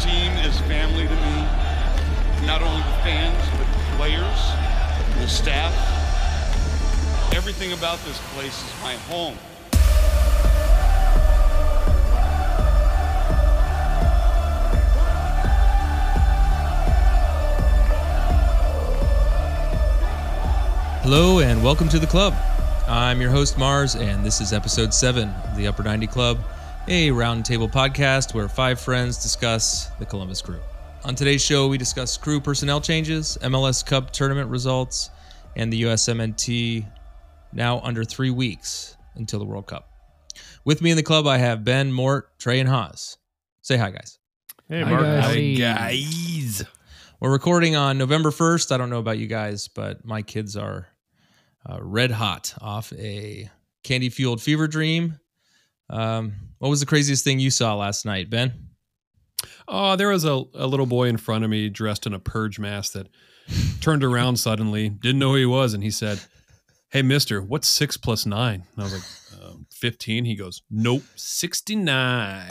team is family to me. Not only the fans, but the players, the staff. Everything about this place is my home. Hello and welcome to the club. I'm your host Mars, and this is episode seven of the Upper 90 Club, a roundtable podcast where five friends discuss the Columbus Crew. On today's show, we discuss crew personnel changes, MLS Cup tournament results, and the USMNT now under three weeks until the World Cup. With me in the club, I have Ben, Mort, Trey, and Haas. Say hi, guys. Hey, Hi, Mark. guys. Howdy. guys. We're recording on November 1st. I don't know about you guys, but my kids are uh, red hot off a candy fueled fever dream. Um, what was the craziest thing you saw last night, Ben? Oh, there was a, a little boy in front of me dressed in a purge mask that turned around suddenly, didn't know who he was, and he said, Hey, mister, what's six plus nine? And I was like, um, 15. He goes, Nope, 69.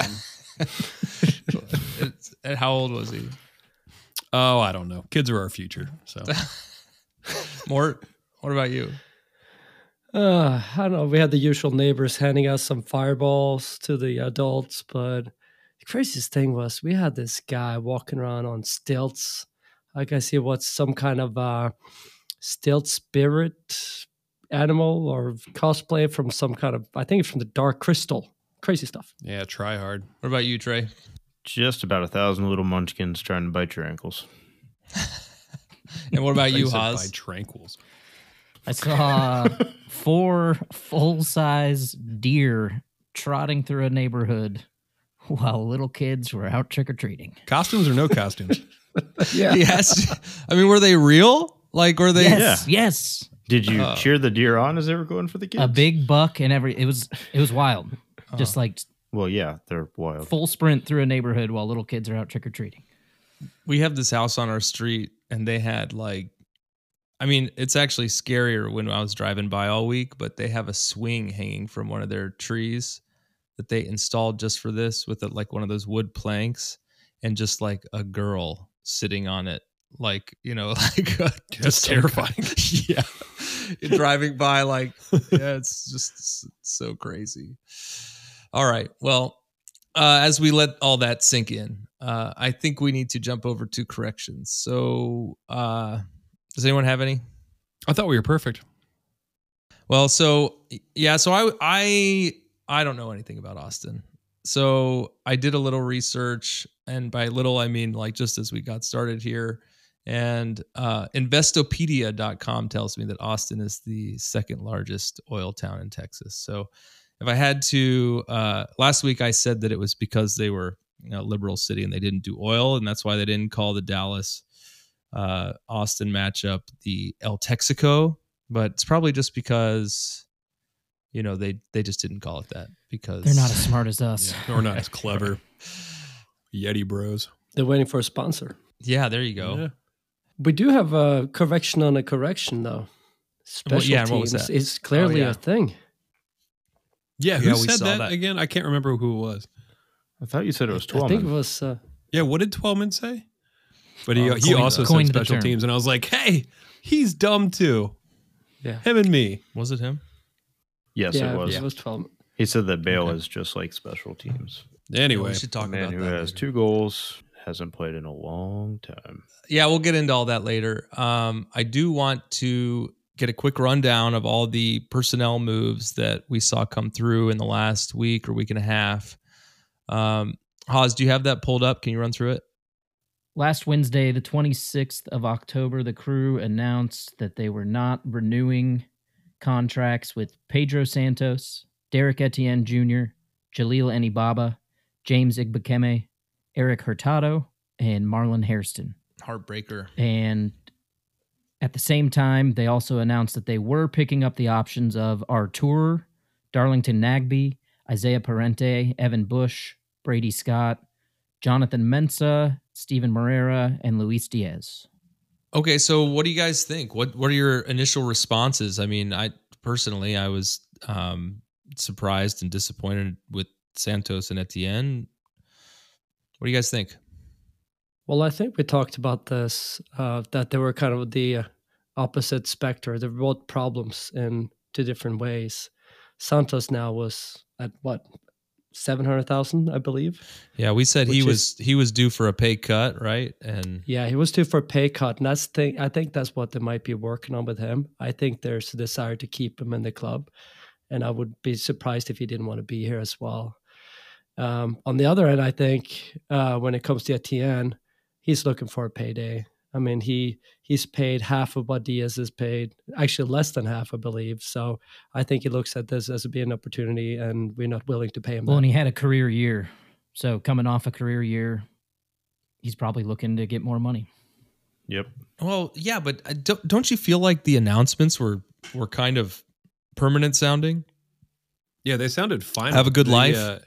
It's- How old was he? oh, I don't know. Kids are our future. So Mort, what about you? Uh, I don't know. We had the usual neighbors handing us some fireballs to the adults, but the craziest thing was we had this guy walking around on stilts. I guess he was some kind of uh, stilt spirit animal or cosplay from some kind of, I think from the Dark Crystal. Crazy stuff. yeah, try hard. What about you, Trey? Just about a thousand little munchkins trying to bite your ankles. And what about you, said Haas? By tranquils. I saw four full size deer trotting through a neighborhood while little kids were out trick or treating. Costumes or no costumes? Yeah. Yes. I mean, were they real? Like, were they? Yes, yes. Did you Uh, cheer the deer on as they were going for the kids? A big buck and every it was it was wild. Just like Well, yeah, they're wild. full sprint through a neighborhood while little kids are out trick or treating. we have this house on our street and they had like I mean, it's actually scarier when I was driving by all week, but they have a swing hanging from one of their trees that they installed just for this with a, like one of those wood planks and just like a girl sitting on it like, you know, like uh, That's just some kind- terrifying. yeah. Driving by like yeah, it's just so crazy. All right. Well, uh, as we let all that sink in, uh, I think we need to jump over to corrections. So, uh, does anyone have any? I thought we were perfect. Well, so yeah, so I I I don't know anything about Austin. So I did a little research, and by little I mean like just as we got started here. And uh, Investopedia.com tells me that Austin is the second largest oil town in Texas. So if I had to, uh, last week I said that it was because they were you know, a liberal city and they didn't do oil, and that's why they didn't call the Dallas uh, Austin matchup the El Texico but it's probably just because you know they they just didn't call it that because They're not as smart as us. Yeah, we're not as clever. Yeti bros. They're waiting for a sponsor. yeah there you go Yeah. We do have a correction on a correction, though. Special yeah, and what was teams that? is clearly Oh, yeah. a thing. Yeah, who Yeah, said that, that. again? I can't remember who it was. I thought you said it was twelve. I think it was. Uh, Yeah, what did Twelve Twellman say? But he Oh, he coined also the- said special teams, and I was like, hey, he's dumb too. Yeah. Him and me. was it him yes, yeah, it was. It was 12. He said that Bale Okay. is just like special teams. Anyway, we should A talk man about who that has later. two goals hasn't played in a long time. yeah we'll get into all that later um i do want to get a quick rundown of all the personnel moves that we saw come through in the last week or week and a half um Haas, do you have that pulled up can you run through it Last Wednesday, the 26th of October, the crew announced that they were not renewing contracts with Pedro Santos, Derrick Etienne Jr., Jalil Anibaba, James Igbekeme, Erik Hurtado, and Marlon Hairston. heartbreaker And at the same time, they also announced that they were picking up the options of Artur, Darlington Nagbe, Isaiah Parente, Evan Bush, Brady Scott, Jonathan Mensah, Steven Moreira, and Luis Diaz. Okay, so what do you guys think? What what are your initial responses? I mean, I personally I was um surprised and disappointed with Santos and Etienne. What do you guys think? Well, I think we talked about this uh, that they were kind of the uh, opposite specter. They're both problems in two different ways. Santos now was at what seven hundred thousand, I believe. Yeah, we said he was he was due for a pay cut, right? And Yeah, he was due for a pay cut, and that's thing. I think that's what they might be working on with him. I think there's a desire to keep him in the club, and I would be surprised if he didn't want to be here as well. Um, on the other end, I think uh, when it comes to Etienne, he's looking for a payday. I mean, he he's paid half of what Diaz is paid, actually less than half, I believe. So I think he looks at this as being an opportunity, and we're not willing to pay him. Well, that. and he had a career year. So coming off a career year, he's probably looking to get more money. Yep. well, yeah, but uh, don't don't you feel like the announcements were were kind of permanent sounding? Yeah, they sounded fine. Have a good The, life. uh,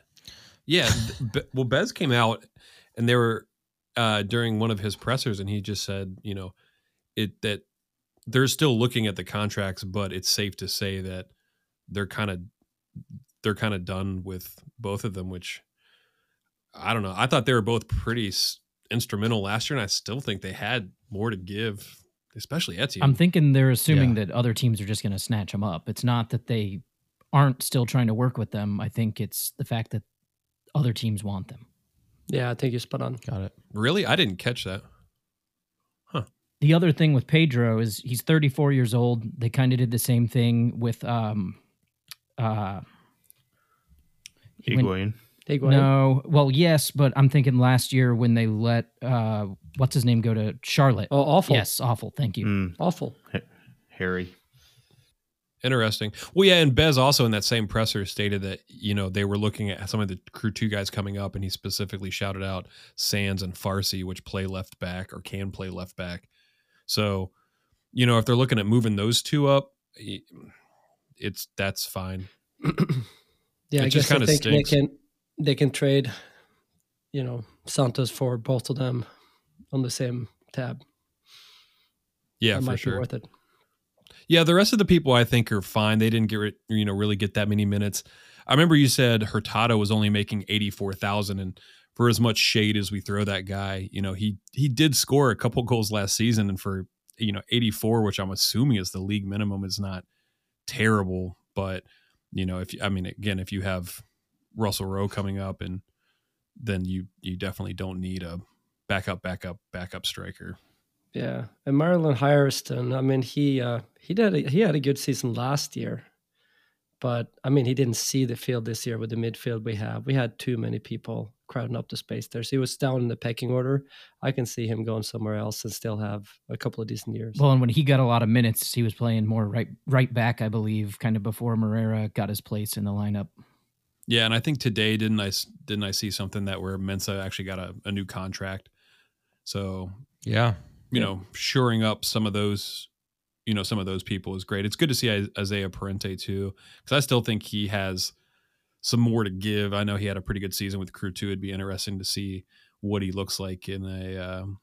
yeah. Be- well, Bez came out and they were uh, during one of his pressers, and he just said, you know, it that they're still looking at the contracts, but it's safe to say that they're kind of they're kind of done with both of them. Which I don't know. I thought they were both pretty s- instrumental last year, and I still think they had more to give, especially Etienne. I'm thinking they're assuming Yeah. that other teams are just going to snatch them up. It's not that they aren't still trying to work with them. I think it's the fact that other teams want them. Yeah, I think you're spot on. Got it. really, I didn't catch that. Huh. The other thing with Pedro is he's 34 years old. They kind of did the same thing with um uh when- Higuain. Higuain. no, well, yes, but I'm thinking last year when they let uh what's his name go to Charlotte. Oh, Afful. Yes, Afful. Thank you. Mm, Afful. Harry. Interesting. Well, yeah, and Bez also in that same presser stated that you know they were looking at some of the crew two guys coming up, and he specifically shouted out Sands and Farsi, which play left back or can play left back. So, you know, if they're looking at moving those two up, it's that's fine. Yeah, It I just kinda think they can they can trade, you know, Santos for both of them on the same tab. Yeah, that for might sure. be worth it. Yeah, the rest of the people I think are fine. They didn't get you know really get that many minutes. I remember you said Hurtado was only making eighty four thousand, and for as much shade as we throw that guy, you know he he did score a couple goals last season, and for you know eighty four, which I'm assuming is the league minimum, is not terrible. But you know if I mean again, if you have Russell-Rowe coming up, and then you you definitely don't need a backup, backup, backup striker. Yeah, and Marlon Hairston. I mean, he uh, he did a, he had a good season last year, but I mean, he didn't see the field this year with the midfield we have. We had too many people crowding up the space there, so he was down in the pecking order. I can see him going somewhere else and still have a couple of decent years. Well, and when he got a lot of minutes, he was playing more right right back, I believe, kind of before Moreira got his place in the lineup. Yeah, and I think today didn't I didn't I see something that where Mensah actually got a, a new contract. So Yeah. You Yeah. know, shoring up some of those, you know, some of those people is great. It's good to see Isaiah Parente too, because I still think he has some more to give. I know he had a pretty good season with Crew Two. It'd be interesting to see what he looks like in a um,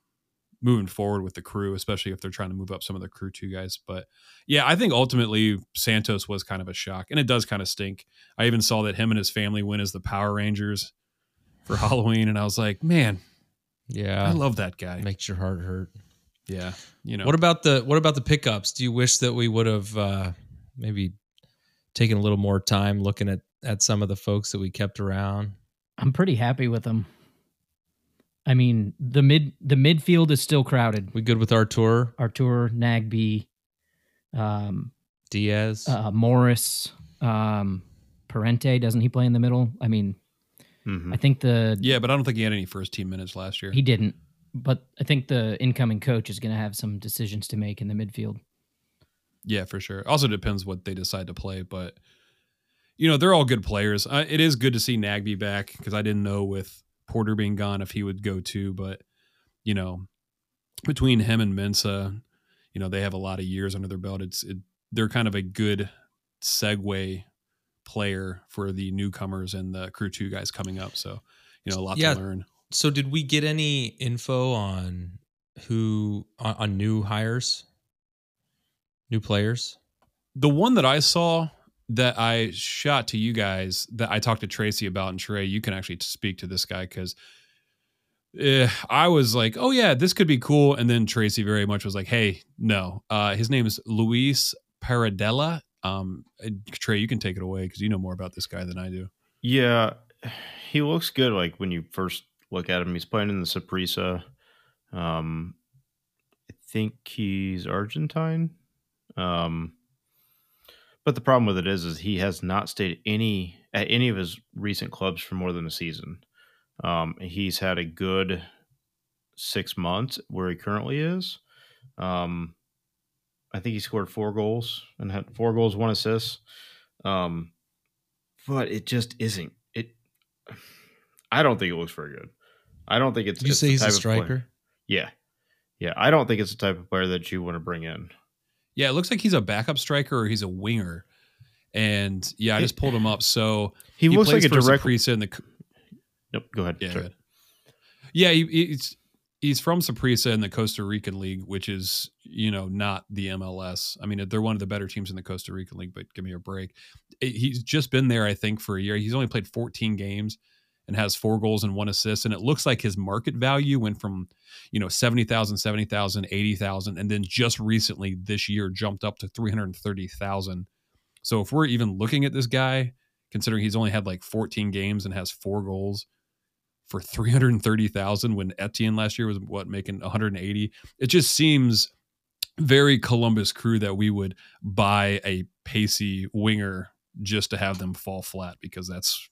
moving forward with the crew, especially if they're trying to move up some of the Crew Two guys. But yeah, I think ultimately Santos was kind of a shock, and it does kind of stink. I even saw that him and his family went as the Power Rangers for Halloween, and I was like, man, Yeah. I love that guy. Makes your heart hurt. Yeah, you know, What about the what about the pickups? Do you wish that we would have uh, maybe taken a little more time looking at at some of the folks that we kept around? I'm pretty happy with them. I mean, the mid the midfield is still crowded. We good with Artur Artur, Nagbe, um, Diaz? uh, Morris, um, Parente. Doesn't he play in the middle? I mean, Mhm. I think the Yeah, but I don't think he had any first team minutes last year. he didn't. But I think the incoming coach is going to have some decisions to make in the midfield. yeah, for sure. Also depends what they decide to play, but you know they're all good players. Uh, it is good to see Nagbe back because I didn't know with Porter being gone if he would go too, but you know between him and Mensah, you know they have a lot of years under their belt. It's it, they're kind of a good segue player for the newcomers and the crew two guys coming up. So you know a lot Yeah. to learn. So did we get any info on who on, on new hires, new players? the one that I saw that I shot to you guys that I talked to Tracy about and Trey, you can actually speak to this guy because eh, I was like, oh yeah, this could be cool. And then Tracy very much was like, hey, no. Uh, his name is Luis Paradela. Um, uh, Trey, you can take it away because you know more about this guy than I do. Yeah, he looks good. Like when you first look at him, he's playing in the Saprissa. Um, I think he's Argentine. Um, but the problem with it is, is he has not stayed any at any of his recent clubs for more than a season. Um, he's had a good six months where he currently is. Um, I think he scored four goals and had four goals, one assist. Um, but it just isn't. It. I don't think it looks very good. I don't think it's. Did you it's say the he's a type of player- striker? Yeah, yeah. I don't think it's the type of player that you want to bring in. Yeah, it looks like he's a backup striker or he's a winger. And yeah, I He- just pulled him up. So He, looks like plays a for direct. Saprissa in the Nope, go ahead. Yeah, Sorry. go ahead. yeah, he, he's he's from Saprissa in the Costa Rican League, which is you know not the MLS. I mean, they're one of the better teams in the Costa Rican League, but give me a break. He's just been there, I think, for a year. He's only played 14 games and has four goals and one assist, and it looks like his market value went from you know 70,000, 70,000, 80,000, and then just recently this year jumped up to 330,000. So if we're even looking at this guy, considering he's only had like 14 games and has four goals for 330,000 when Etienne last year was what making 180. It just seems very Columbus crew that we would buy a pacey winger just to have them fall flat because that's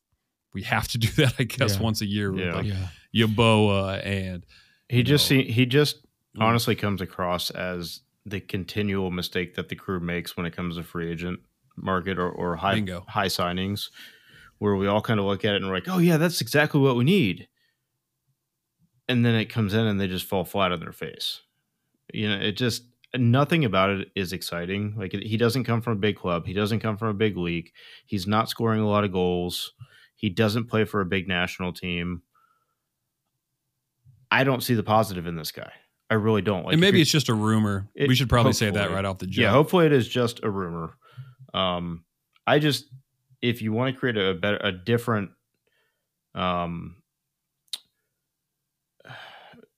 we have to do that I guess Yeah. once a year with Yeah. like Yeah. Yeboah and He just No. see, he just Mm. honestly comes across as the continual mistake that the crew makes when it comes to free agent market or, or high Bingo. high signings, where we all kind of look at it and we're like, oh yeah, that's exactly what we need, and then it comes in and they just fall flat on their face. You know, it just nothing about it is exciting. Like he doesn't come from a big club, he doesn't come from a big league, he's not scoring a lot of goals, he doesn't play for a big national team. I don't see the positive in this guy. I really don't. Like and maybe it's just a rumor. it- we should probably say that right off the jump. yeah. Hopefully, it is just a rumor. Um, I just if you want to create a better, a different, um,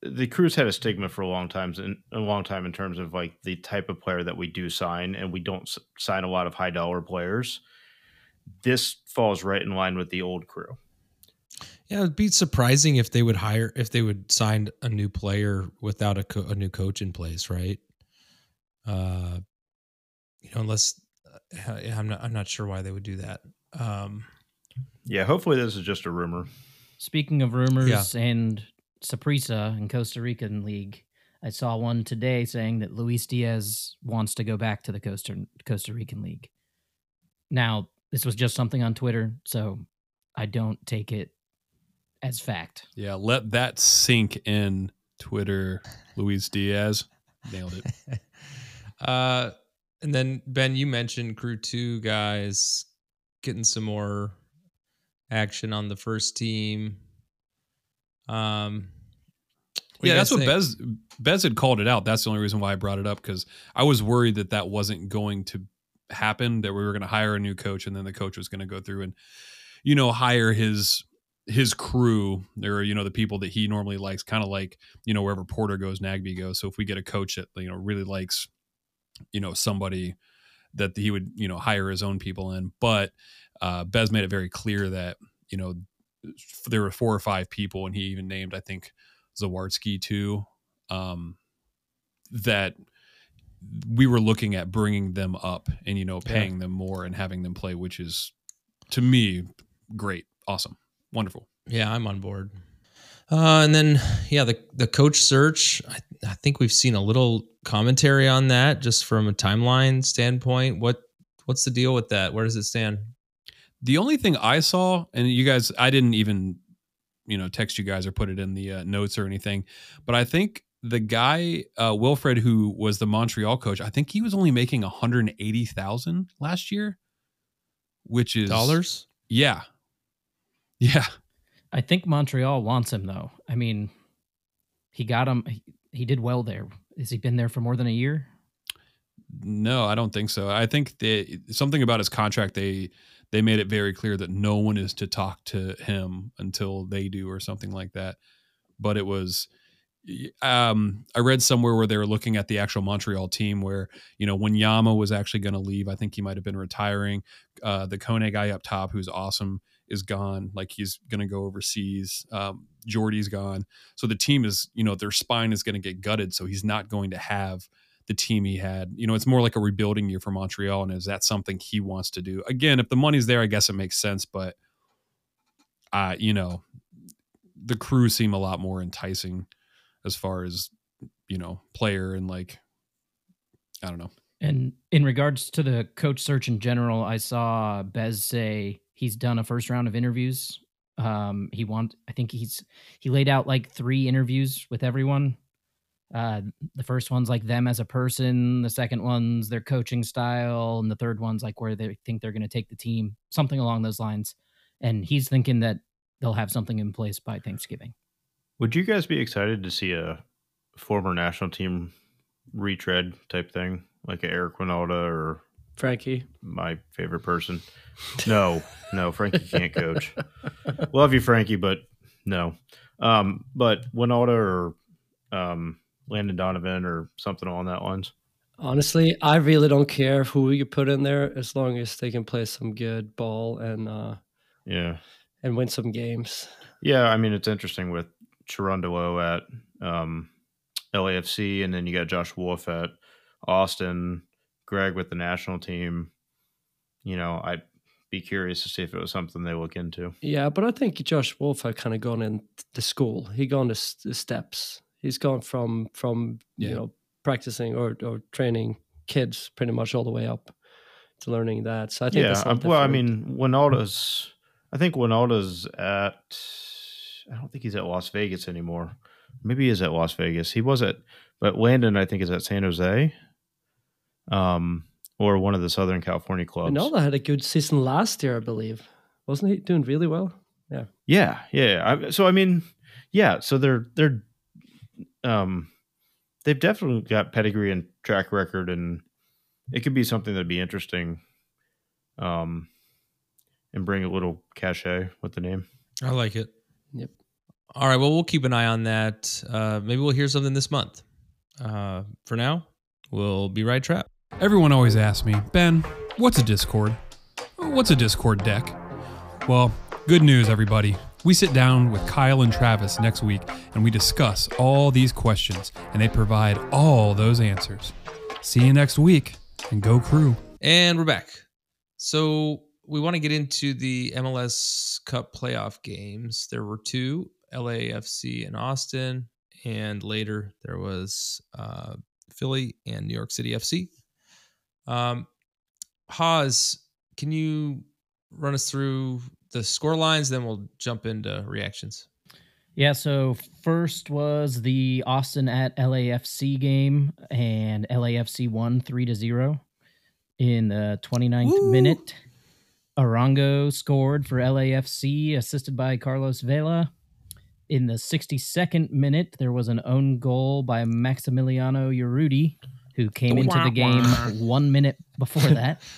the Crews had a stigma for a long time, in a long time in terms of like the type of player that we do sign, and we don't s- sign a lot of high dollar players. This falls right in line with the old crew. Yeah, it'd be surprising if they would hire if they would sign a new player without a, co- a new coach in place, right? Uh, you know, unless uh, I'm not I'm not sure why they would do that. Um, Yeah, hopefully this is just a rumor. Speaking of rumors and Saprissa and Costa Rican League, I saw one today saying that Luis Diaz wants to go back to the Costa Costa Rican League. Now, this was just something on Twitter, so I don't take it as fact. Yeah, let that sink in. Twitter, Luis Diaz nailed it. uh, and then Ben, you mentioned Crew Two guys getting some more action on the first team. Um, what yeah, that's what think? Bez Bez had called it out. That's the only reason why I brought it up because I was worried that that wasn't going to happen. That we were going to hire a new coach and then the coach was going to go through and you know hire his his crew or you know the people that he normally likes, kind of like you know wherever Porter goes, Nagbe goes. So if we get a coach that you know really likes you know somebody that he would you know hire his own people in, but uh, Bez made it very clear that you know there were four or five people, and he even named I think Zawadzki too. Um, that we were looking at bringing them up and you know paying them more and having them play, which is to me great, awesome, wonderful. Yeah, I'm on board. Uh, and then yeah, the the coach search. I, I think we've seen a little commentary on that, just from a timeline standpoint. What what's the deal with that? Where does it stand? The only thing I saw, and you guys, I didn't even, you know, text you guys or put it in the uh, notes or anything, but I think the guy uh, Wilfred, who was the Montreal coach, I think he was only making one hundred eighty thousand last year, which is Dollars? Yeah, yeah. I think Montreal wants him though. I mean, he got him. He, he did well there. Has he been there for more than a year? No, I don't think so. I think that something about his contract. They they made it very clear that no one is to talk to him until they do, or something like that. but it was. Um, I read somewhere where they were looking at the actual Montreal team, where you know Wanyama was actually going to leave, I think he might have been retiring. Uh, the Kone guy up top, who's awesome, is gone. Like he's going to go overseas. Um, Jordy's gone. So the team is, you know, their spine is going to get gutted. So he's not going to have the team he had. You know, it's more like a rebuilding year for Montreal. And is that something he wants to do? Again, if the money's there, I guess it makes sense. But, uh, you know, the crew seem a lot more enticing as far as, you know, player and like, I don't know. And in regards to the coach search in general, I saw Bez say he's done a first round of interviews. Um, he want I think he's he laid out like three interviews with everyone. Uh, the first one's like them as a person, the second one's their coaching style, and the third one's like where they think they're going to take the team, something along those lines. And he's thinking that they'll have something in place by Thanksgiving. Would you guys be excited to see a former national team retread type thing, like a Eric Wynalda or Frankie. my favorite person? No, no, Frankie can't coach. Love you, Frankie, but no. Um, but Wynalda or um, Landon Donovan or something along that lines. Honestly, I really don't care who you put in there as long as they can play some good ball and uh Yeah, and win some games. yeah. I mean, it's interesting with Cherundolo at um, LAFC, and then you got Josh Wolff at Austin, Greg with the national team. You know, I'd be curious to see if it was something they look into. Yeah, but I think Josh Wolff had kind of gone in the school. He gone the, s- the steps. He's gone from from Yeah. you know practicing or or training kids pretty much all the way up to learning that. So I think yeah, that's uh, not well, I different. mean, Wynalda's. I think Wynalda's at. I don't think he's at Las Vegas anymore. Maybe he is at Las Vegas. He was at, but Landon, I think, is at San Jose, um, or one of the Southern California clubs. Ronaldo had a good season last year, I believe. Wasn't he doing really well? Yeah, yeah. yeah. I, so I mean, yeah. So they're they're, um, they've definitely got pedigree and track record, and it could be something that'd be interesting, um, and bring a little cachet with the name. I like it. Yep. All right. Well, we'll keep an eye on that. Uh, maybe we'll hear something this month. Uh, for now, we'll be right trap. Everyone always asks me, Ben, what's a Discord? What's a Discord deck? Well, good news, everybody. We sit down with Kyle and Travis next week and we discuss all these questions, and they provide all those answers. See you next week, and go crew. And we're back. So we want to get into the MLS Cup playoff games. There were two LAFC and Austin, and later there was uh, Philly and New York City FC. Um, Haas, can you run us through the score lines? Then we'll jump into reactions. Yeah, so first was the Austin at LAFC game, and LAFC won 3 to 0 in the 29th Woo! minute. Arango scored for LAFC, assisted by Carlos Vela. In the 62nd minute, there was an own goal by Maximiliano Urruti, who came into the game one minute before that.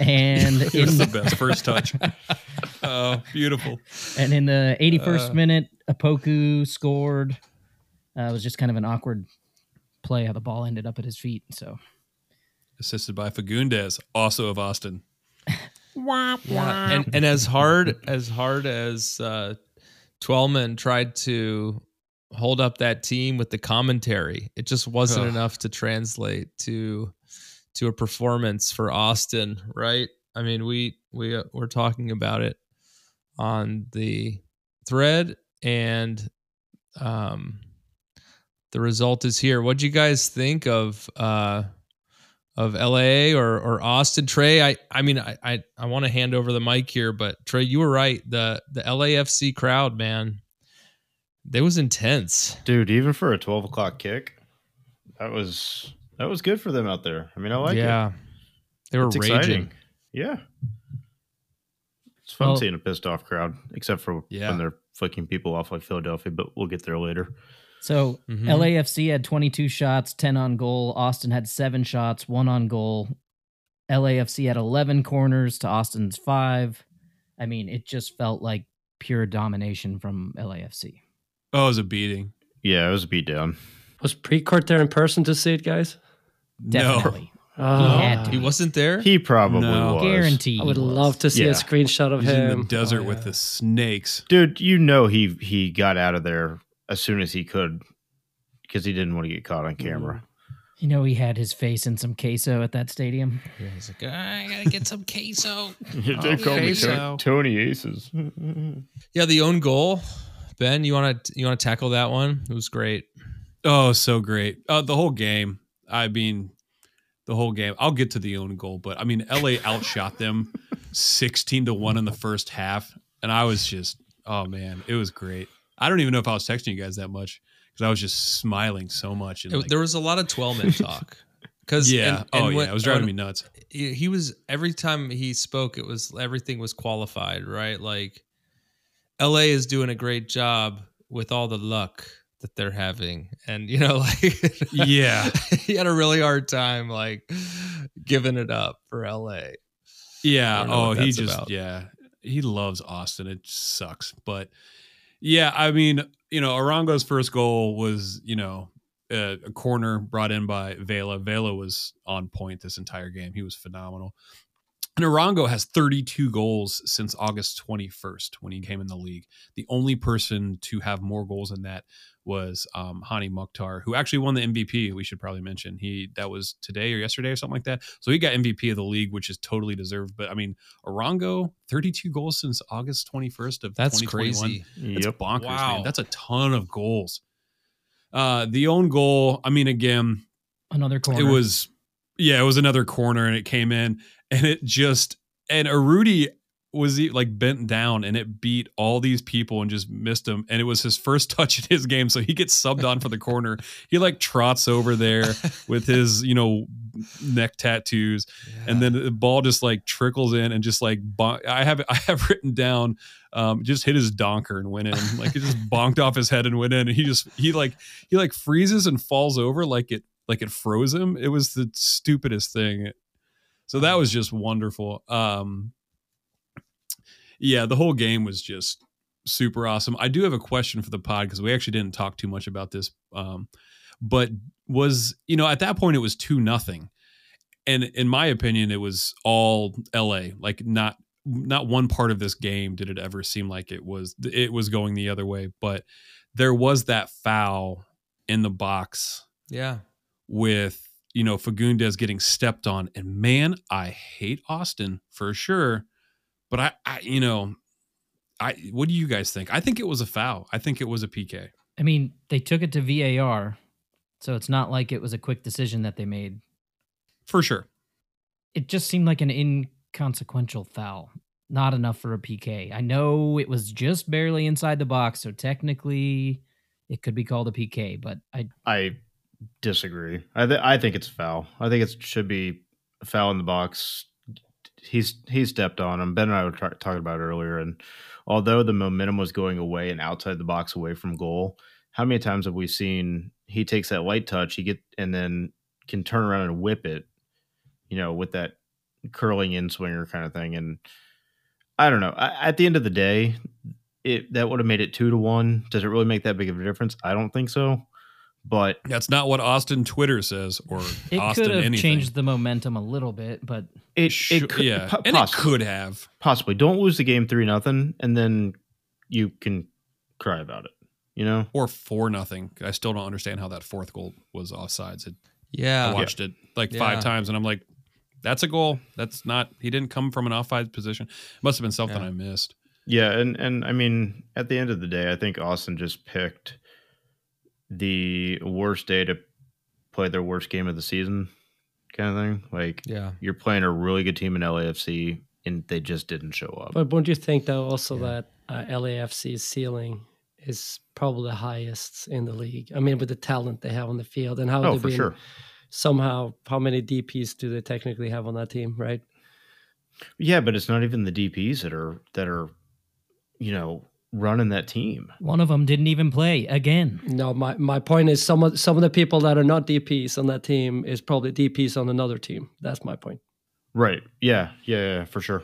And It in was the best first touch. oh, beautiful. and in the 81st Uh. minute, Opoku scored. Uh, it was just kind of an awkward play how the ball ended up at his feet. So Assisted by Fagúndez, also of Austin. Yeah, and and as hard as hard as uh, Twellman tried to hold up that team with the commentary, it just wasn't Ugh. enough to translate to to a performance for Austin, right? I mean, we we uh, we're talking about it on the thread, and um, the result is here. What do you guys think of? Uh, of LA or or Austin. Trey, I I mean I I, I want to hand over the mic here, but Trey, you were right. The the LAFC crowd, man, they was intense. Dude, even for a twelve o'clock kick, that was that was good for them out there. I mean, I like it. yeah, they were It's raging. exciting. Yeah. It's fun Well- seeing a pissed off crowd, except for Yeah. when they're flicking people off like Philadelphia, but we'll get there later. So Mhm. LAFC had 22 shots, 10 on goal. Austin had seven shots, one on goal. LAFC had 11 corners to Austin's five. I mean, it just felt like pure domination from LAFC. Oh, it was a beating. Yeah, it was a beat down. Was Precourt there in person to see it, guys? Definitely. Oh, had to He wasn't there. He probably No. was. Guaranteed. I would love to see Yeah. a screenshot of He's him in the desert Oh, with the snakes. Dude, you know he he got out of there as soon as he could because he didn't want to get caught on camera. You know, he had his face in some queso at that stadium. Yeah, he's like, I gotta get some queso. they Oh, call me. Tony, Tony Aces. Yeah, the own goal. Ben, you want to you want to tackle that one? It was great. Oh, so great. Uh, the whole game. I mean, the whole game. I'll get to the own goal, but I mean, LA outshot them 16 to 1 in the first half. And I was just, oh man, it was great. I don't even know if I was texting you guys that much because I was just smiling so much. And It- like, there was a lot of Twellman talk. Because yeah. oh, yeah. It was driving me nuts. he he was every time he spoke it was everything was qualified right like la is doing a great job with all the luck that they're having and you know like Yeah. he had a really hard time like giving it up for la Yeah. Oh, he just about. yeah. He loves Austin. It sucks, but yeah. I mean, you know, Arango's first goal was you know a, a corner brought in by Vela. Vela was on point this entire game. He was phenomenal. And Arango has 32 goals since August 21st when he came in the league. The only person to have more goals than that was um, Hany Mukhtar, who actually won the MVP. We should probably mention he that was today or yesterday or something like that. So he got MVP of the league, which is totally deserved. But I mean, Arango, 32 goals since August 21st of that's 2021. crazy That's Yep. bonkers, Wow. man. That's a ton of goals. Uh, the own goal, I mean, again, Another corner. it was, yeah, it was another corner and it came in and it just, and Urruti was he, like bent down and it beat all these people and just missed him. And it was his first touch in his game. So he gets subbed on for the corner. He like trots over there with his, you know, neck tattoos and then the ball just like trickles in and just like bon- I have I have written down um just hit his donker and went in like it just bonked off his head and went in and he just he like he like freezes and falls over like it like it froze him it was the stupidest thing so that was just wonderful. Um yeah the whole game was just super awesome. I do have a question for the pod because we actually didn't talk too much about this um but was you know at that point it was two nothing. And in my opinion it was all la like not not one part of this game did it ever seem like it was it was going the other way but there was that foul in the box yeah. with you know Fagúndez getting stepped on and man I hate Austin for sure but I, I you know I what do you guys think I think it was a foul I think it was a PK I mean, they took it to VAR, so it's not like it was a quick decision that they made. for sure It just seemed like an inconsequential foul. Not enough for a PK. I know it was just barely inside the box, so technically it could be called a PK, but I I disagree. I th- I think it's foul. I think it should be foul in the box. He's he stepped on him. Ben and I were tra- talking about earlier, and although the momentum was going away and outside the box, away from goal, how many times have we seen he takes that light touch, he get and then can turn around and whip it, you know, with that curling in swinger kind of thing. And I don't know. I, at the end of the day, it that would have made it two to one. Does it really make that big of a difference? I don't think so. But that's not what Austin Twitter says or it Austin could have anything changed the momentum a little bit, but it, Sure- it could, yeah po- and it could have possibly don't lose the game three nothing, and then you can cry about it. You know, or four nothing. I still don't understand how that fourth goal was offsides. It, yeah, I yeah watched it like Yeah. five times, and I'm like, "That's a goal. That's not. He didn't come from an offside position. Must have been something Yeah. I missed." yeah, and and I mean, at the end of the day, I think Austin just picked the worst day to play their worst game of the season, kind of thing. Like yeah you're playing a really good team in LAFC, and they just didn't show up. But don't you think though also Yeah. that uh, LAFC's ceiling is probably the highest in the league? I mean, with the talent they have on the field and how oh, they've for been sure. somehow how many DPs do they technically have on that team, right? Yeah, but it's not even the DPS that are that are, you know, running that team. one of them didn't even play again. No, my, my point is some of some of the people that are not DPs on that team is probably DPs on another team. That's my point. Right. Yeah. Yeah. Yeah. For sure.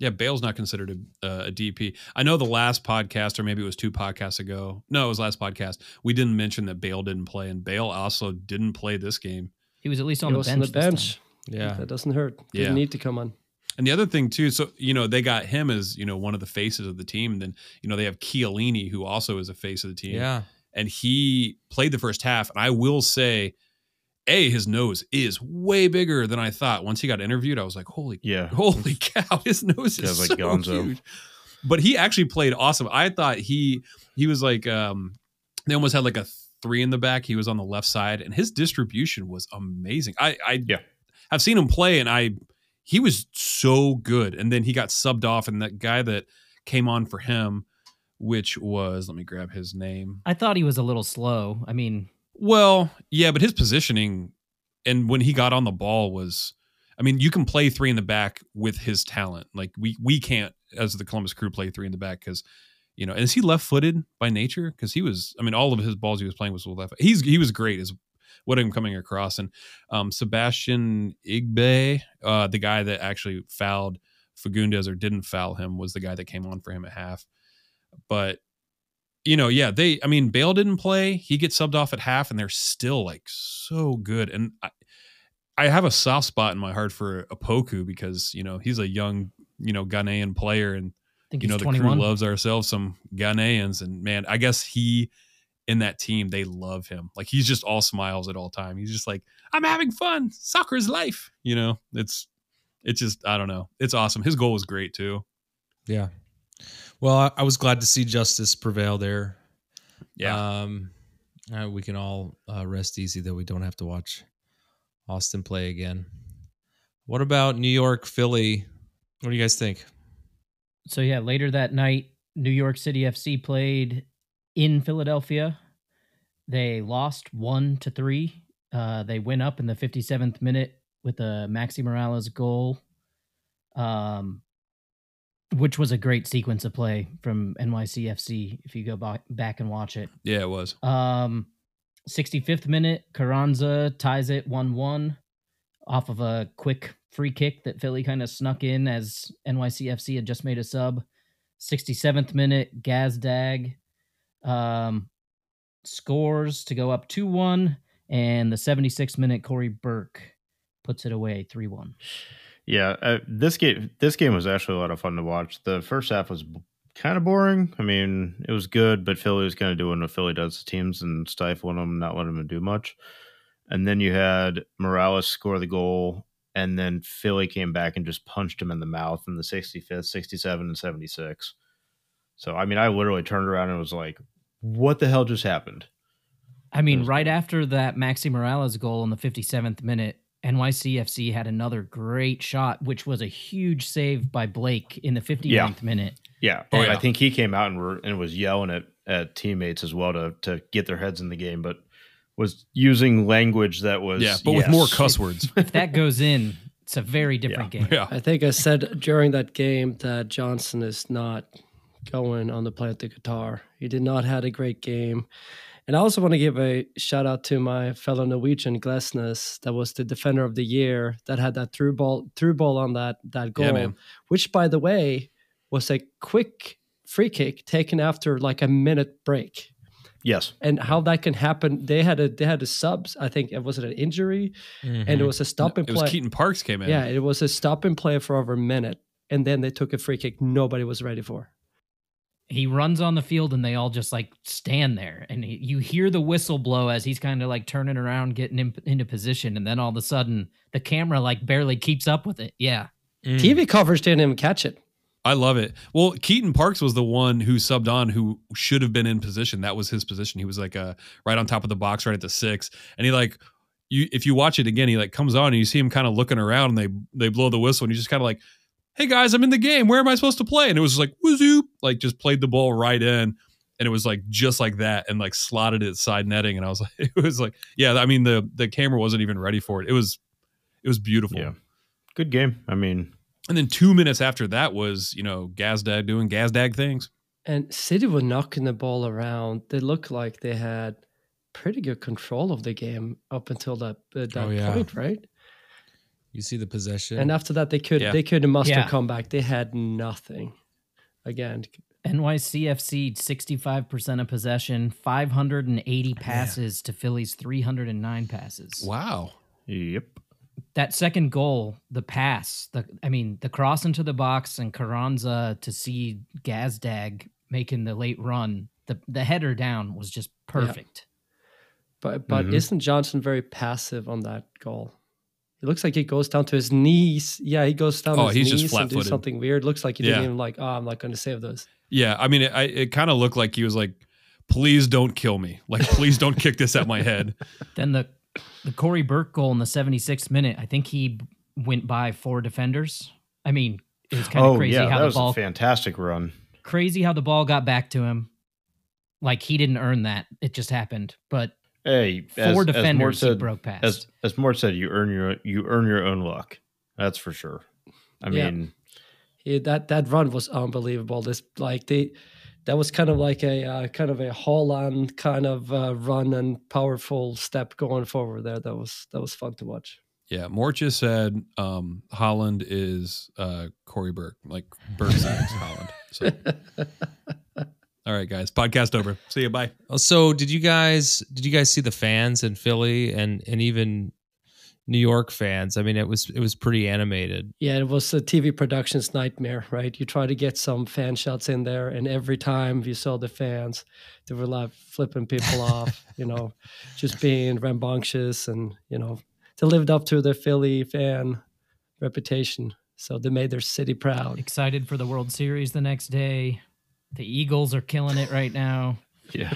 Yeah, Bale's not considered a, uh, a DP. I know the last podcast, or maybe it was two podcasts ago. No, it was last podcast. We didn't mention that Bale didn't play, and Bale also didn't play this game. He was at least on He the was bench. on the this time. bench. Yeah. That doesn't hurt. Didn't Yeah. need to come on. And the other thing too, so you know they got him as you know one of the faces of the team. And then you know they have Chiellini, who also is a face of the team. Yeah. and he played the first half. And I will say, a his nose is way bigger than I thought. Once he got interviewed, I was like, holy Yeah. holy cow, his nose Yeah, is like so Gonzo. huge. But he actually played awesome. I thought he he was like um they almost had like a three in the back. He was on the left side, and his distribution was amazing. I I Yeah. I've seen him play, and I he was so good. And then he got subbed off, and that guy that came on for him, which was let me grab his name. I thought he was a little slow. I mean, Well, yeah, but his positioning and when he got on the ball was I mean, you can play three in the back with his talent. Like we we can't as the Columbus crew play three in the back because you know, and is he left footed by nature? Because he was I mean, all of his balls he was playing was with left. He's he was great is what I'm coming across. And um Sebastian Igbe, uh, the guy that actually fouled Fagúndez or didn't foul him was the guy that came on for him at half. But you know, yeah, they. I mean, Bale didn't play. He gets subbed off at half, and they're still like so good. And I, I have a soft spot in my heart for Opoku because you know he's a young, you know, Ghanaian player, and you know the crew loves ourselves some Ghanaians, and man, I guess he in that team they love him. Like he's just all smiles at all time. He's just like, I'm having fun. Soccer is life. You know, it's it's just I don't know. It's awesome. His goal was great too. Yeah. Well, I, I was glad to see justice prevail there. Yeah. Um, uh, we can all uh, rest easy that we don't have to watch Austin play again. What about New York, Philly? What do you guys think? So yeah, later that night, New York City FC played in Philadelphia. They lost one to three. Uh, they went up in the 57th minute with a Maxi Moralez goal, um, which was a great sequence of play from NYCFC. If you go back back and watch it, yeah, it was. um, 65th minute, Carranza ties it 1 1 off of a quick free kick that Philly kind of snuck in as NYCFC had just made a sub. 67th minute, Gazdag um, scores to go up 2 1. And the 76th minute, Cory Burke puts it away 3 1. Yeah, uh, this game this game was actually a lot of fun to watch. The first half was kind of boring. I mean, it was good, but Philly was kind of doing what Philly does to teams and stifling them, not letting them do much. And then you had Moralez score the goal, and then Philly came back and just punched him in the mouth in the 65th, 67, and 76. So, I mean, I literally turned around and was like, what the hell just happened? I mean, was right fun. after that Maxi Moralez goal in the 57th minute, NYCFC had another great shot, which was a huge save by Blake in the 59th minute. Yeah. Oh, and I think he came out and, were, and was yelling at, at teammates as well to, to get their heads in the game, but was using language that was Yeah, but with more cuss words. If that goes in, it's a very different game. yeah. I think I said during that game that Johnson is not going on the play at the guitar. He did not had a great game. And I also want to give a shout out to my fellow Norwegian Glesnes, that was the defender of the year that had that through ball through ball on that that goal, Yeah, which by the way was a quick free kick taken after like a minute break. Yes. And how that can happen, they had a they had a subs. I think it was it an injury, and it mm-hmm. was a stop and It play. was Keaton Parks came in. Yeah, it was a stop and play for over a minute, and then they took a free kick nobody was ready for. He runs on the field and they all just like stand there. And he, you hear the whistle blow as he's kind of like turning around, getting in, into position. And then all of a sudden, the camera like barely keeps up with it. Yeah. Mm. TV coverage didn't even catch it. I love it. Well, Keaton Parks was the one who subbed on who should have been in position. That was his position. He was like uh, right on top of the box, right at the six. And he like you if you watch it again, he like comes on and you see him kind of looking around and they they blow the whistle and he's just kind of like, Hey guys, I'm in the game. Where am I supposed to play? And it was like whoozoo, like just played the ball right in. And it was like just like that and like slotted it side netting. And I was like, it was like, yeah, I mean the the camera wasn't even ready for it. It was it was beautiful. Yeah. Good game. I mean, And then two minutes after that was, you know, Gazdag doing Gazdag things. And City were knocking the ball around. They looked like they had pretty good control of the game up until that uh, that Oh, yeah. point, right? You see the possession. And after that, they could Yeah. they couldn't muster Yeah. comeback. They had nothing. Again, NYCFC 65% of possession, 580 passes to Philly's 309 passes. Wow. Yep. That second goal, the pass, the I mean, the cross into the box and Carranza to see Gazdag making the late run, the the header down was just perfect. but but Mhm. isn't Johnson very passive on that goal? It looks like he goes down to his knees. Yeah, he goes down Oh, to his he's just knees and do flat-footed. something weird. Looks like he Yeah. didn't even like. Oh, I'm not going to save those. Yeah, I mean, it, I, it kind of looked like he was like, "Please don't kill me. Like, please don't kick this at my head." Then the the Cory Burke goal in the 76th minute, I think he went by four defenders. I mean, it was kind of Oh crazy yeah, how that the was ball a fantastic run. crazy how the ball got back to him. Like he didn't earn that. It just happened. But Hey, four as, as Mort defenders he said, broke past. as as Mort said, you earn your you earn your own luck. That's for sure. I Yeah. mean, He, that that run was unbelievable. This like they, that was kind of like a uh, kind of a Holland kind of uh, run and powerful step going forward there. That was that was fun to watch. Yeah, Mort just said um, Holland is uh, Cory Burke, like Burke's next Holland. So, all right, guys, podcast over. See you. Bye. Oh, So did you guys did you guys see the fans in Philly and and even New York fans? I mean, it was it was pretty animated. Yeah, it was a TV production's nightmare, right? You try to get some fan shots in there, and every time you saw the fans, they were like flipping people off, you know, just being rambunctious, and you know, they lived up to their Philly fan reputation, so they made their city proud. excited for the World Series the next day. The Eagles are killing it right now. yeah,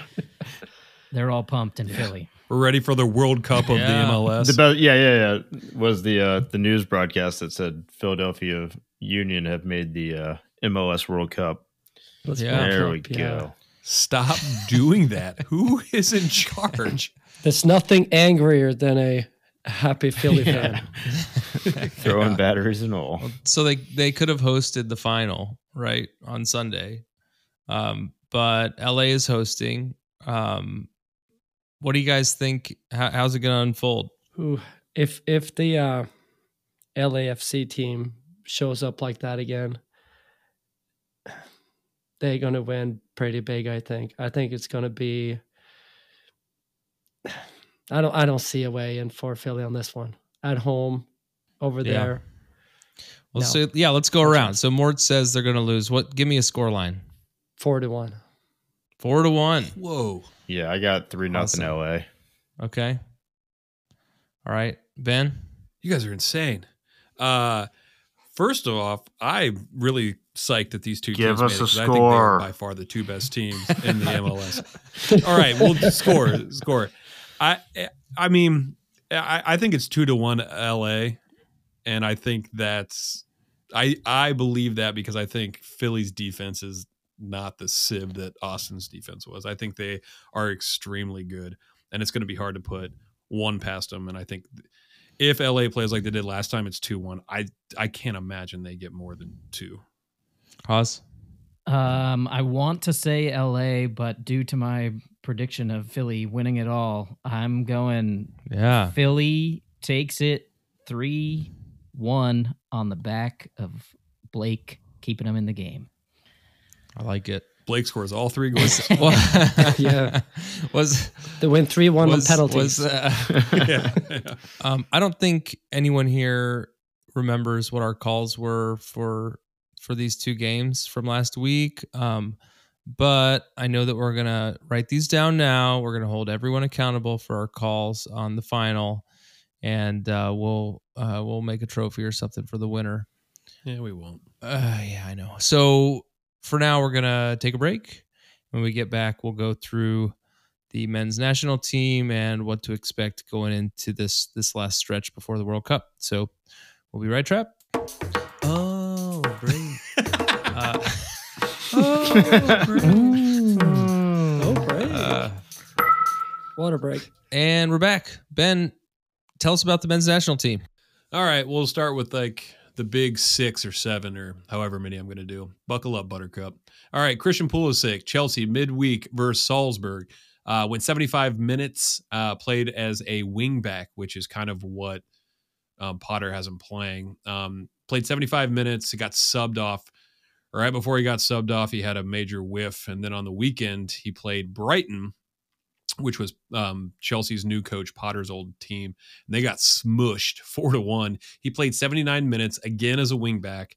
They're all pumped in Philly. We're ready for the World Cup of Yeah. the MLS. the best, yeah, yeah, yeah. Was the uh, the news broadcast that said Philadelphia Union have made the uh, MLS World Cup? Let's Yeah. There up, we yeah. go. Stop doing that. Who is in charge? There's nothing angrier than a happy Philly fan. Throwing batteries and all. So they they could have hosted the final right on Sunday, um, but LA is hosting. Um, what do you guys think? How, how's it going to unfold? Ooh, if if the uh, LAFC team shows up like that again, they're gonna win pretty big. I think. I think it's gonna be. I don't. I don't see a way in for Philly on this one at home, over Yeah. there. Well, No. so yeah, let's go around. So Mort says they're going to lose. What? Give me a score line. Four to one. Four to one. Whoa. Yeah, I got three nothing Awesome. LA. Okay. All right, Ben. You guys are insane. Uh, first off, I'm really psyched that these two Give teams us made it, a 'cause I think they are score. by far the two best teams in the MLS. All right, we'll score score. I I mean, I, I think it's two to one LA, and I think that's I I believe that because I think Philly's defense is not the sieve that Austin's defense was. I think they are extremely good, and it's going to be hard to put one past them. And I think if LA plays like they did last time, it's two one. I I can't imagine they get more than two. Haas. Um, I want to say LA, but due to my prediction of Philly winning it all, I'm going Yeah. Philly takes it 3 1 on the back of Blake, keeping him in the game. I like it. Blake scores all three goals. Well, Yeah. Was They win three one on penalties. was, uh, yeah, yeah. um, I don't think anyone here remembers what our calls were for for these two games from last week. Um, but I know that we're gonna write these down now. We're gonna hold everyone accountable for our calls on the final, and uh, we'll uh, we'll make a trophy or something for the winner. Yeah, we won't. Uh, yeah, I know. So for now, we're gonna take a break. When we get back, we'll go through the men's national team and what to expect going into this this last stretch before the World Cup. So we'll be right, Trap. Oh, great. uh, oh, great. uh, Water break. and we're back. Ben, tell us about the men's national team. All right, we'll start with like the big six or seven or however many I'm going to do. Buckle up, Buttercup. All right, Christian Pulisic, Chelsea midweek versus Salzburg. Uh, went 75 minutes, uh, played as a wingback, which is kind of what um, Potter has him playing. Um, played 75 minutes. He got subbed off. Right before he got subbed off, he had a major whiff. And then on the weekend, he played Brighton, which was um, Chelsea's new coach Potter's old team. And they got smushed four to one. He played 79 minutes again as a wingback.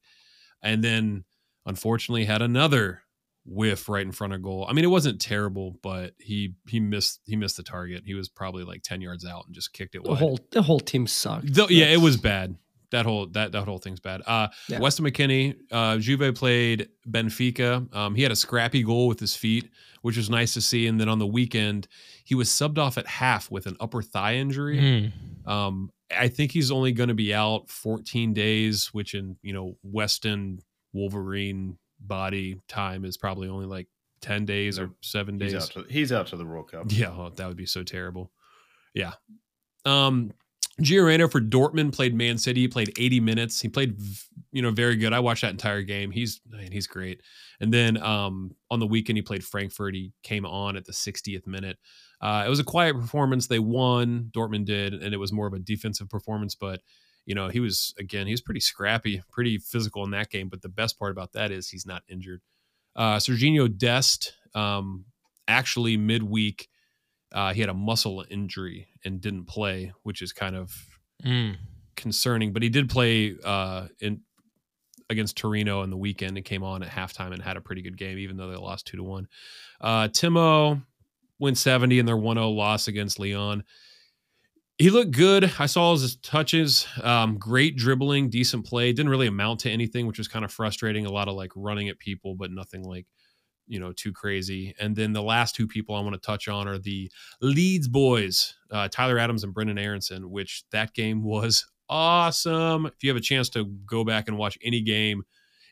And then unfortunately had another whiff right in front of goal. I mean, it wasn't terrible, but he he missed he missed the target. He was probably like ten yards out and just kicked it The wide. whole the whole team sucked. Though- yeah, it was bad. That whole that that whole thing's bad. Uh, Yeah. Weston McKennie, uh, Juve played Benfica. Um, he had a scrappy goal with his feet, which was nice to see. And then on the weekend, he was subbed off at half with an upper thigh injury. Mm. Um, I think he's only going to be out 14 days, which in you know Weston Wolverine body time is probably only like 10 days or Nope. seven He's days. out, to, he's out to the World Cup. Yeah, oh, that would be so terrible. Yeah. Um Gio Reyna for Dortmund played Man City. He played 80 minutes. He played you know very good. I watched that entire game. He's man, he's great. And then um on the weekend he played Frankfurt. He came on at the 60th minute. Uh it was a quiet performance. They won, Dortmund did, and it was more of a defensive performance, but you know, he was again, he was pretty scrappy, pretty physical in that game, but the best part about that is he's not injured. Uh Sergiño Dest um actually midweek uh, he had a muscle injury and didn't play, which is kind of Mm. concerning. But he did play uh, in against Torino in the weekend and came on at halftime and had a pretty good game, even though they lost two to one. Uh, Tim Weah went 70 in their 1-0 loss against Leon. He looked good. I saw his touches. Um, great dribbling, decent play. Didn't really amount to anything, which was kind of frustrating. A lot of like running at people, but nothing like you know too crazy. And then the last two people I want to touch on are the Leeds boys, uh, Tyler Adams and Brenden Aaronson. Which that game was awesome. If you have a chance to go back and watch any game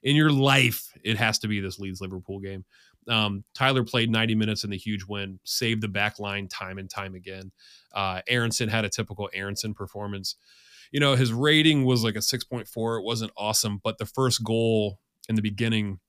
in your life, it has to be this Leeds Liverpool game. Um, Tyler played 90 minutes in the huge win, saved the back line time and time again. Uh, Aaronson had a typical Aaronson performance. You know, his rating was like a 6.4. It wasn't awesome, but the first goal in the beginning,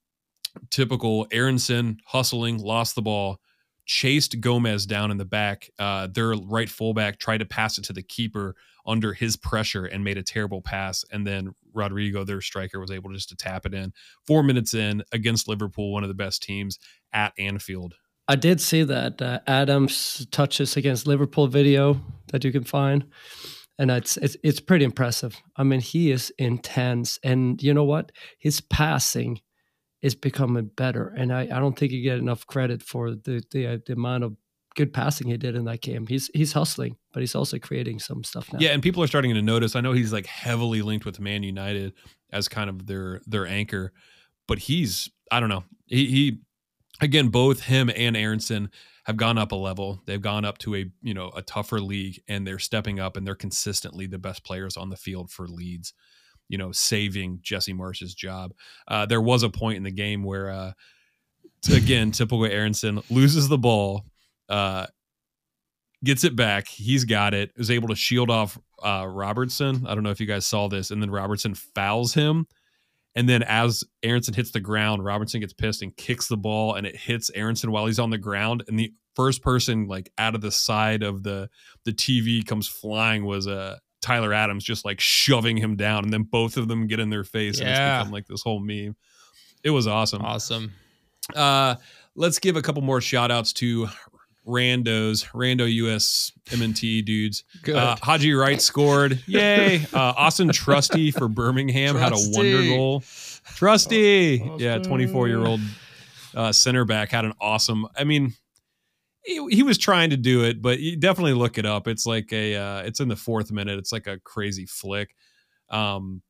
typical Aaronson hustling, lost the ball, chased Gomez down in the back. Uh, their right fullback tried to pass it to the keeper under his pressure and made a terrible pass. And then Rodrigo, their striker, was able just to tap it in. Four minutes in against Liverpool, one of the best teams at Anfield. I did see that uh, Adams touches against Liverpool video that you can find, and it's, it's it's pretty impressive. I mean, he is intense, and you know what? His passing is becoming better, and I, I don't think you get enough credit for the the, uh, the amount of good passing he did in that game. He's he's hustling, but he's also creating some stuff now. Yeah, and people are starting to notice. I know he's like heavily linked with Man United as kind of their their anchor, but he's I don't know. He, he again, both him and Aaronson have gone up a level. They've gone up to a you know a tougher league, and they're stepping up, and they're consistently the best players on the field for Leeds. You know, saving Jesse Marsch's job. Uh, there was a point in the game where, uh, again, typical Aaronson loses the ball. Uh, gets it back. He's got it. Is able to shield off uh, Robertson. I don't know if you guys saw this, and then Robertson fouls him. And then as Aaronson hits the ground, Robertson gets pissed and kicks the ball, and it hits Aaronson while he's on the ground. And the first person like out of the side of the the TV comes flying was uh, Tyler Adams, just like shoving him down, and then both of them get in their face, and it's become like this whole meme. It was awesome. Awesome. Uh, let's give a couple more shout outs to randos, rando US MNT dudes. Good. Uh, Haji Wright scored. Yay. Uh, Auston Trusty for Birmingham had a wonder goal. Trusty. Auston. Yeah, 24 year old uh, center back had an awesome. I mean, he, he was trying to do it, but you definitely look it up. It's like a, uh, it's in the fourth minute. It's like a crazy flick. Um,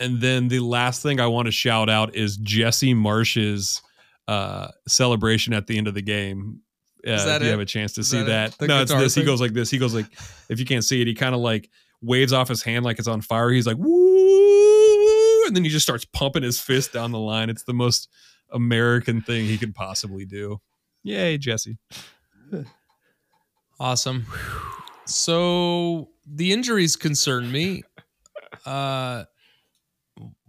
and then the last thing I want to shout out is Jesse Marsch's uh, celebration at the end of the game. Uh, Is that if you it? have a chance to Is see that that. No, it's this. He goes like this. He goes like, if you can't see it, he kind of like waves off his hand like it's on fire. He's like, woo, and then he just starts pumping his fist down the line. It's the most American thing he could possibly do. Yay, Jesse. Awesome. So the injuries concern me. Uh,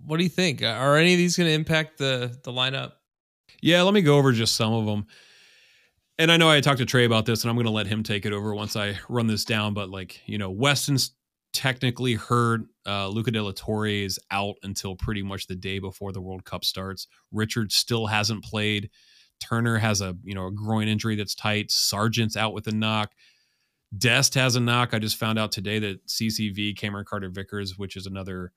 what do you think? Are any of these going to impact the the lineup? Yeah, let me go over just some of them. And I know I talked to Trey about this, and I'm going to let him take it over once I run this down. But like, you know, Weston's technically hurt. Uh, Luca De La Torre is out until pretty much the day before the World Cup starts. Richard still hasn't played. Turner has a you know a groin injury that's tight. Sargent's out with a knock. Dest has a knock. I just found out today that CCV Cameron Carter Vickers, which is another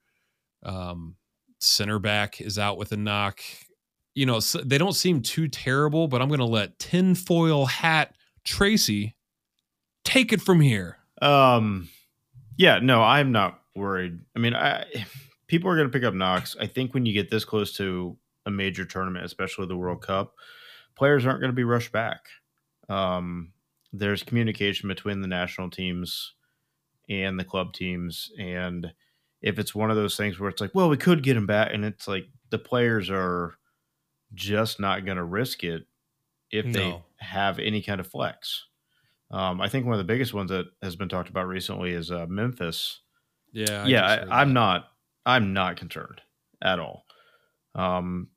um, center back, is out with a knock. You know so they don't seem too terrible, but I'm going to let tinfoil hat Tracy take it from here. Um, yeah, no, I'm not worried. I mean, I people are going to pick up knocks. I think when you get this close to a major tournament, especially the World Cup, players aren't going to be rushed back. Um, there's communication between the national teams and the club teams, and if it's one of those things where it's like, well, we could get him back, and it's like the players are just not going to risk it if they have any kind of flex. Um, I think one of the biggest ones that has been talked about recently is uh, Memphis. Yeah, yeah, I, I'm not. I'm not concerned at all. Um,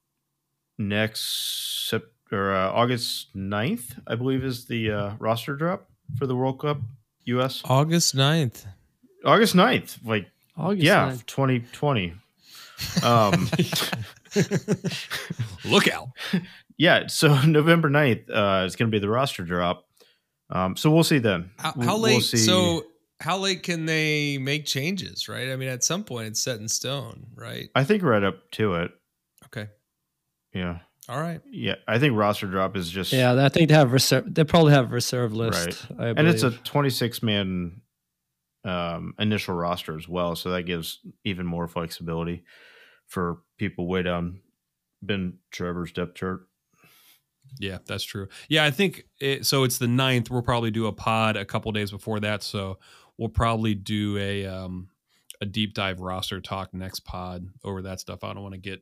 next or uh, August 9th, I believe, is the uh, roster drop for the World Cup US. August 9th. August 9th, like August yeah, 9th. 2020. Um, Look out. yeah, so November 9th uh, is going to be the roster drop. Um, so we'll see then. How, We'll- how we'll late? see. so how late can they make changes? Right. I mean, at some point, it's set in stone. Right. I think right up to it. Okay. Yeah. All right. Yeah. I think roster drop is just Yeah, I think they have reserve. They probably have reserve list. I and it's a 26 man um, initial roster as well, so that gives even more flexibility for people way down Ben Trevor's depth chart. Yeah, that's true. Yeah, I think it, so. It's the ninth. We'll probably do a pod a couple days before that. So we'll probably do a um, a deep dive roster talk next pod over that stuff. I don't want to get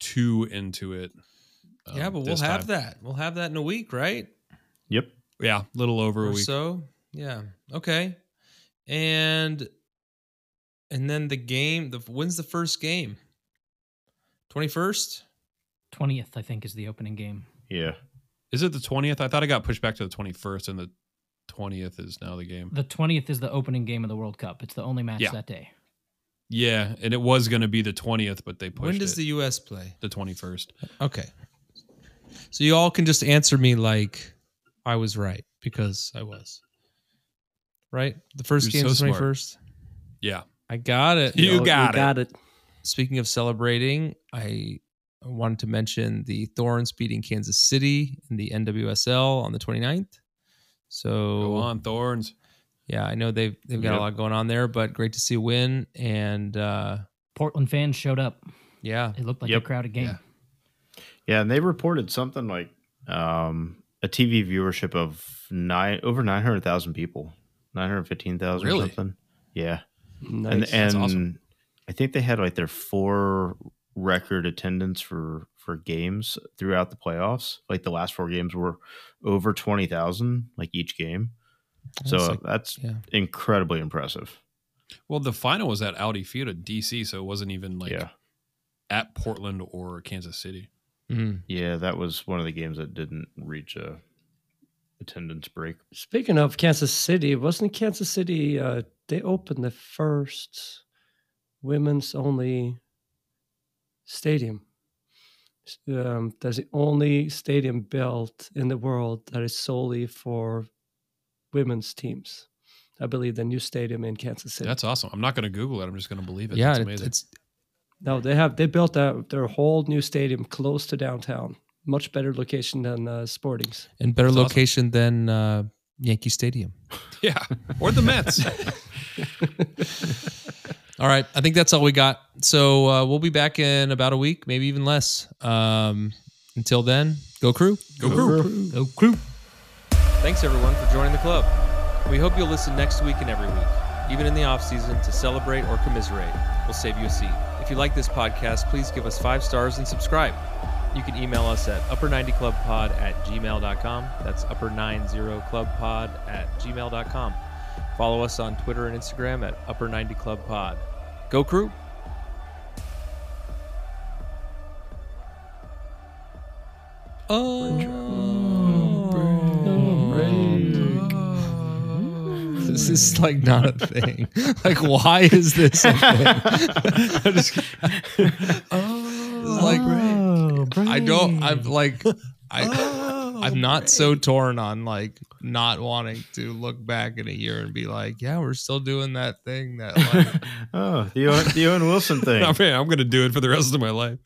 too into it. Um, yeah, but we'll this have time. that. We'll have that in a week, right? Yep. Yeah, a little over a week. so. Yeah. Okay. And and then the game. The when's the first game? Twenty first. 20th, I think, is the opening game. Yeah. Is it the twentieth? I thought I got pushed back to the twenty first, and the twentieth is now the game. The 20th is the opening game of the World Cup. It's the only match Yeah. that day. Yeah, and it was going to be the twentieth, but they pushed When does it the U.S. play? the twenty first. Okay. So you all can just answer me like I was right because I was. Right? The 1st game so is smart. 21st. Yeah, I got it. You got it. got it. Speaking of celebrating, I wanted to mention the Thorns beating Kansas City in the NWSL on the 29th. So go on Thorns. yeah, I know they've they've got a lot going on there, but great to see a win. And uh Portland fans showed up. yeah, It looked like Yep. a crowded game. Yeah. Yeah, and they reported something like um, a TV viewership of nine over nine hundred thousand people, nine hundred fifteen thousand Really? something. Yeah, Nice. and That's and awesome. I think they had like their four record attendance for for games throughout the playoffs. Like the last four games were over twenty thousand, like each game. So That's like- that's yeah. incredibly impressive. Well, the final was at Audi Field at DC, so it wasn't even like yeah, at Portland or Kansas City. Mhm. yeah, that was one of the games that didn't reach a attendance break. Speaking of Kansas City, wasn't Kansas City? Uh, they opened the first women's only stadium. Um, that's the only stadium built in the world that is solely for women's teams. I believe the new stadium in Kansas City. That's awesome. I'm not going to Google it. I'm just going to believe it. Yeah, That's it- amazing. it's no, they have they built a, their whole new stadium close to downtown. Much better location than uh, Sporting's. and better That's awesome. location than uh Yankee Stadium. yeah, or the Mets. All right, I think that's all we got. So uh, we'll be back in about a week, maybe even less. Um, until then, go crew. Go crew. Go crew. Thanks everyone for joining the club. We hope you'll listen next week and every week, even in the off season, to celebrate or commiserate. We'll save you a seat. If you like this podcast, please give us five stars and subscribe. You can email us at upper90clubpod at gmail.com. That's upper90clubpod at gmail.com. Follow us on Twitter and Instagram at upper90clubpod. Go crew! Oh, this is like not a thing. Like, why is this a thing? I just- oh, like I don't. I'm like I. Oh, I'm not so torn on like not wanting to look back in a year and be like, yeah, we're still doing that thing that like oh, the Owen, the Owen Wilson thing. oh man, I'm gonna do it for the rest of my life.